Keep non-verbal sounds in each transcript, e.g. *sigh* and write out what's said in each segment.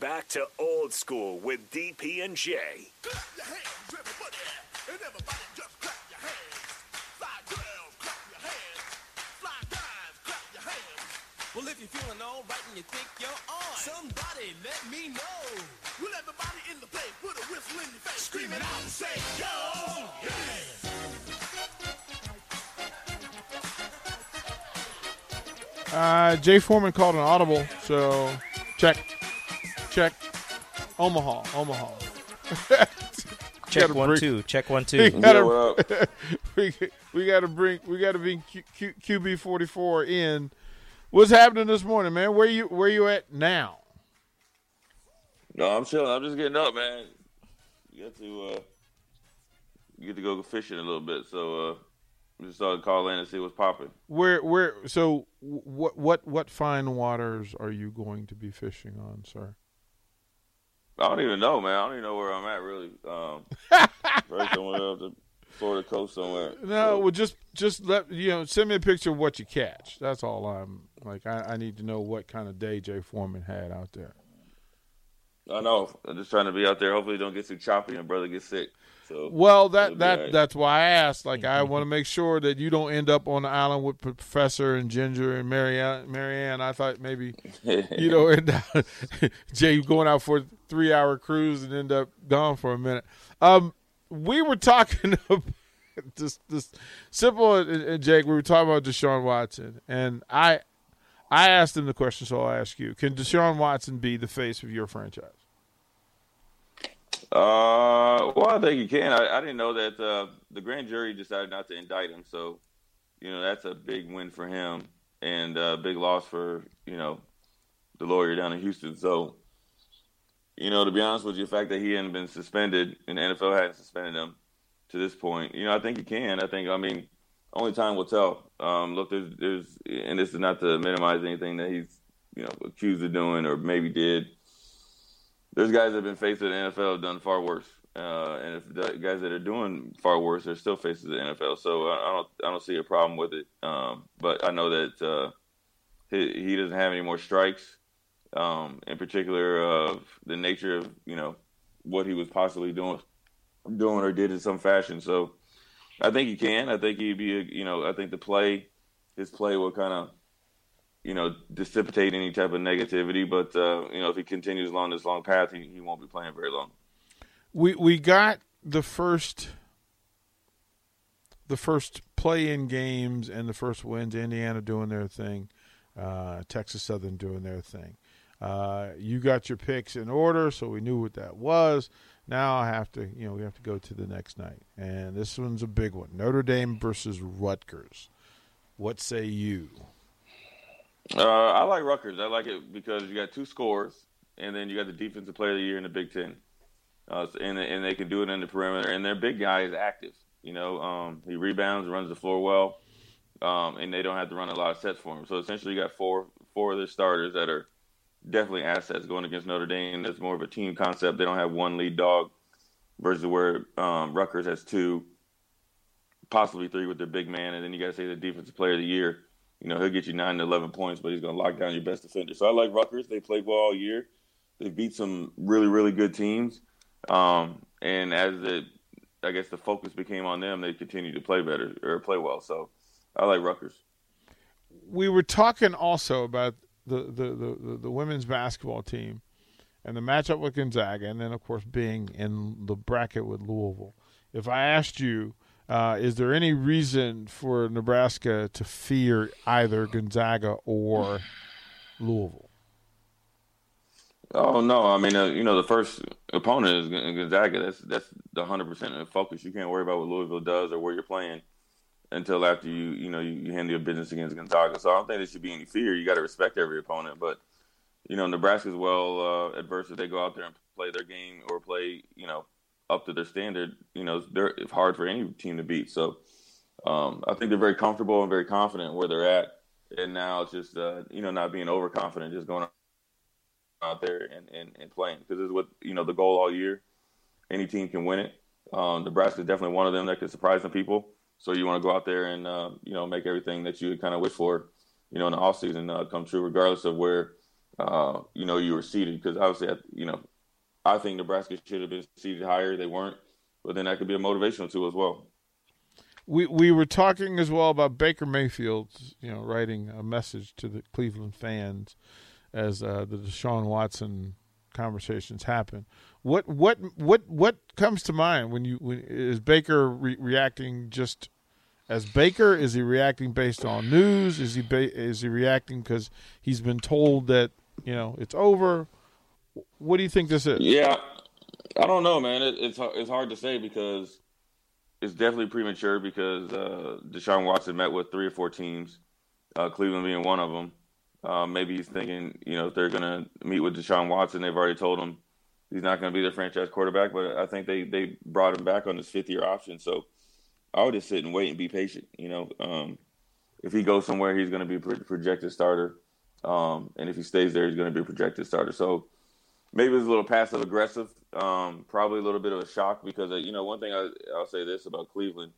Back to old school with DP and J. Well, if you're feeling all right and you think you're on, somebody let me know. Will everybody in the place put a whistle in your face, screaming out and say, Yo! Uh, Jay Foreman called an audible, so check, check. Omaha, Omaha. *laughs* Check one bring- two. Check one We two. gotta, *laughs* we, we gotta bring, we gotta bring Q, Q, QB forty four in. What's happening this morning, man? Where you, where you at now? No, I'm chilling. I'm just getting up, man. You get to uh, you get to go fishing a little bit, so uh, I just started calling in and see what's popping. Where, where? So, what, what, what fine waters are you going to be fishing on, sir? I don't even know, man. I don't even know where I'm at really. Um, right somewhere up the Florida coast somewhere. No, well, just just let you know. Send me a picture of what you catch. That's all I'm like. I, I need to know what kind of day Jay Foreman had out there. I know. I'm just trying to be out there. Hopefully, don't get too choppy and brother gets sick. So Well, that that right. that's why I asked. Like, I mm-hmm. want to make sure that you don't end up on the island with Professor and Ginger and Mary Ann. Marianne, I thought maybe you *laughs* know end up *laughs* Jay going out for a three hour cruise and end up gone for a minute. Um, we were talking *laughs* about this this simple and, and Jake. We were talking about Deshaun Watson, and I I asked him the question, so I'll ask you: Can Deshaun Watson be the face of your franchise? Uh, well, I think you can. I, I didn't know that uh, the grand jury decided not to indict him, so you know that's a big win for him and a big loss for you know the lawyer down in Houston. So, you know, to be honest with you, the fact that he hadn't been suspended and the NFL hadn't suspended him to this point, you know, I think he can. I think, I mean, only time will tell. Um, look, there's, there's, and this is not to minimize anything that he's, you know, accused of doing or maybe did there's guys that have been faced with the NFL have done far worse, uh, and if the guys that are doing far worse are still faces the NFL, so I, I don't I don't see a problem with it. Um, but I know that uh, he, he doesn't have any more strikes, um, in particular of the nature of you know what he was possibly doing, doing or did in some fashion. So I think he can. I think he'd be a, you know I think the play, his play will kind of you know, dissipate any type of negativity. But uh, you know, if he continues along this long path, he, he won't be playing very long. we we got the first the first play in games and the first wins. Indiana doing their thing uh, texas southern doing their thing. Uh, you got your picks in order so we knew what that was. Now i have to you know we have to go to the next night. And this one's a big one. Notre dame versus rutgers. What say you Uh, I like Rutgers. I like it because you got two scores, and then you got the defensive player of the year in the Big Ten, uh, and and they can do it in the perimeter. And their big guy is active. You know, um, he rebounds, runs the floor well, um, and they don't have to run a lot of sets for him. So essentially, you got four four of their starters that are definitely assets going against Notre Dame. That's more of a team concept. They don't have one lead dog versus where um, Rutgers has two, possibly three with their big man, and then you got to say the defensive player of the year. You know, he'll get you nine to eleven points, but he's going to lock down your best defender. So I like Rutgers. They played well all year. They beat some really, really good teams. Um, and as the, I guess the focus became on them, they continued to play better or play well. So I like Rutgers. we were talking also about the, the, the, the, the women's basketball team and the matchup with Gonzaga, and then, of course, being in the bracket with Louisville. If I asked you, uh, is there any reason for Nebraska to fear either Gonzaga or Louisville? Oh no, I mean, uh, you know, the first opponent is Gonzaga. That's that's the hundred percent focus. You can't worry about what Louisville does or where you're playing until after you, you know, you, you handle your business against Gonzaga. So I don't think there should be any fear. You got to respect every opponent, but you know, Nebraska's well uh, adverse if they go out there and play their game or play, you know, up to their standard. You know, they're hard for any team to beat. So um, I think they're very comfortable and very confident where they're at. And now it's just, uh, you know, not being overconfident, just going out there and, and, and playing because it's what, you know, the goal all year. Any team can win it. Um, Nebraska is definitely one of them that could surprise some people. So you want to go out there and, uh, you know, make everything that you kind of wish for, you know, in the offseason uh, come true, regardless of where, uh, you know, you were seeded. Because obviously, you know, I think Nebraska should have been seeded higher. They weren't. But then that could be a motivational too as well we we were talking as well about Baker Mayfield, you know, writing a message to the Cleveland fans as uh, the Deshaun Watson conversations happen. What what what what comes to mind when you when is Baker re- reacting just as Baker? Is he reacting based on news? Is he ba- is he reacting because he's been told that you know it's over? What do you think this is? Yeah, I don't know, man. It, it's it's hard to say because it's definitely premature because uh, Deshaun Watson met with three or four teams, uh, Cleveland being one of them. Uh, maybe he's thinking, you know, if they're going to meet with Deshaun Watson, they've already told him he's not going to be their franchise quarterback. But I think they they brought him back on his fifth year option. So I would just sit and wait and be patient. You know, um, if he goes somewhere, he's going to be a projected starter, um, and if he stays there, he's going to be a projected starter. So maybe it was a little passive aggressive. Um, probably a little bit of a shock because uh, you know one thing I, I'll say this about Cleveland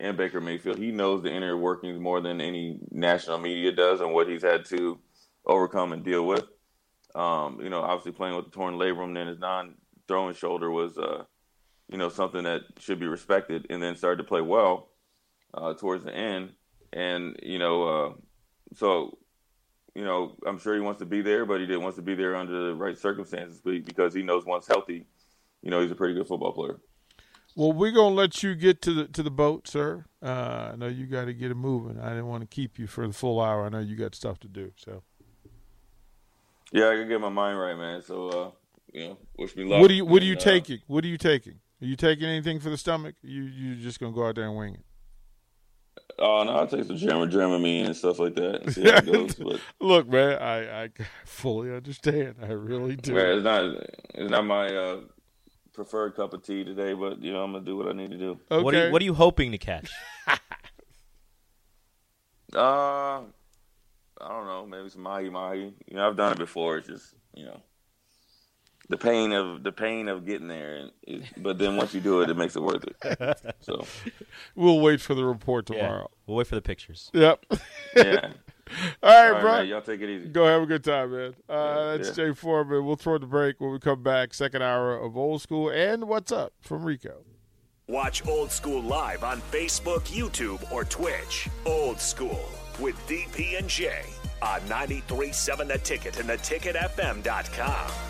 and Baker Mayfield, he knows the inner workings more than any national media does and what he's had to overcome and deal with. Um, you know, obviously playing with the torn labrum and his non-throwing shoulder was, uh, you know, something that should be respected. And then started to play well uh, towards the end, and you know, uh, so you know, I'm sure he wants to be there, but he didn't want to be there under the right circumstances because he knows once healthy, you know, he's a pretty good football player. Well, we're gonna let you get to the to the boat, sir. Uh, I know you got to get it moving. I didn't want to keep you for the full hour. I know you got stuff to do. So. Yeah, I can get my mind right, man. So, uh, you know, wish me luck. What are you What are you and, taking? What are you taking? Are you taking anything for the stomach? You you just gonna go out there and wing it? Oh no, I'll take some Dramamine and stuff like that and see how it *laughs* goes. But look, man, I, I fully understand. I really do. Man, it's not it's not my uh, preferred cup of tea today, but you know I'm gonna do what I need to do. Okay. What are you, What are you hoping to catch? *laughs* uh, I don't know. Maybe some mahi mahi. You know, I've done it before. It's just you know the pain of the pain of getting there, and it, but then once you do it, it makes it worth it. *laughs* So we'll wait for the report tomorrow. Yeah, we'll wait for the pictures. Yep. yeah. *laughs* All right, All right bro. Man, y'all take it easy. Go have a good time, man. Uh, that's yeah. Jay Foreman. We'll throw the break when we come back. Second hour of Old School and What's Up from Rico. Watch Old School live on Facebook, YouTube, or Twitch. Old School with DP and J on 93.7 The Ticket and theticketfm.com.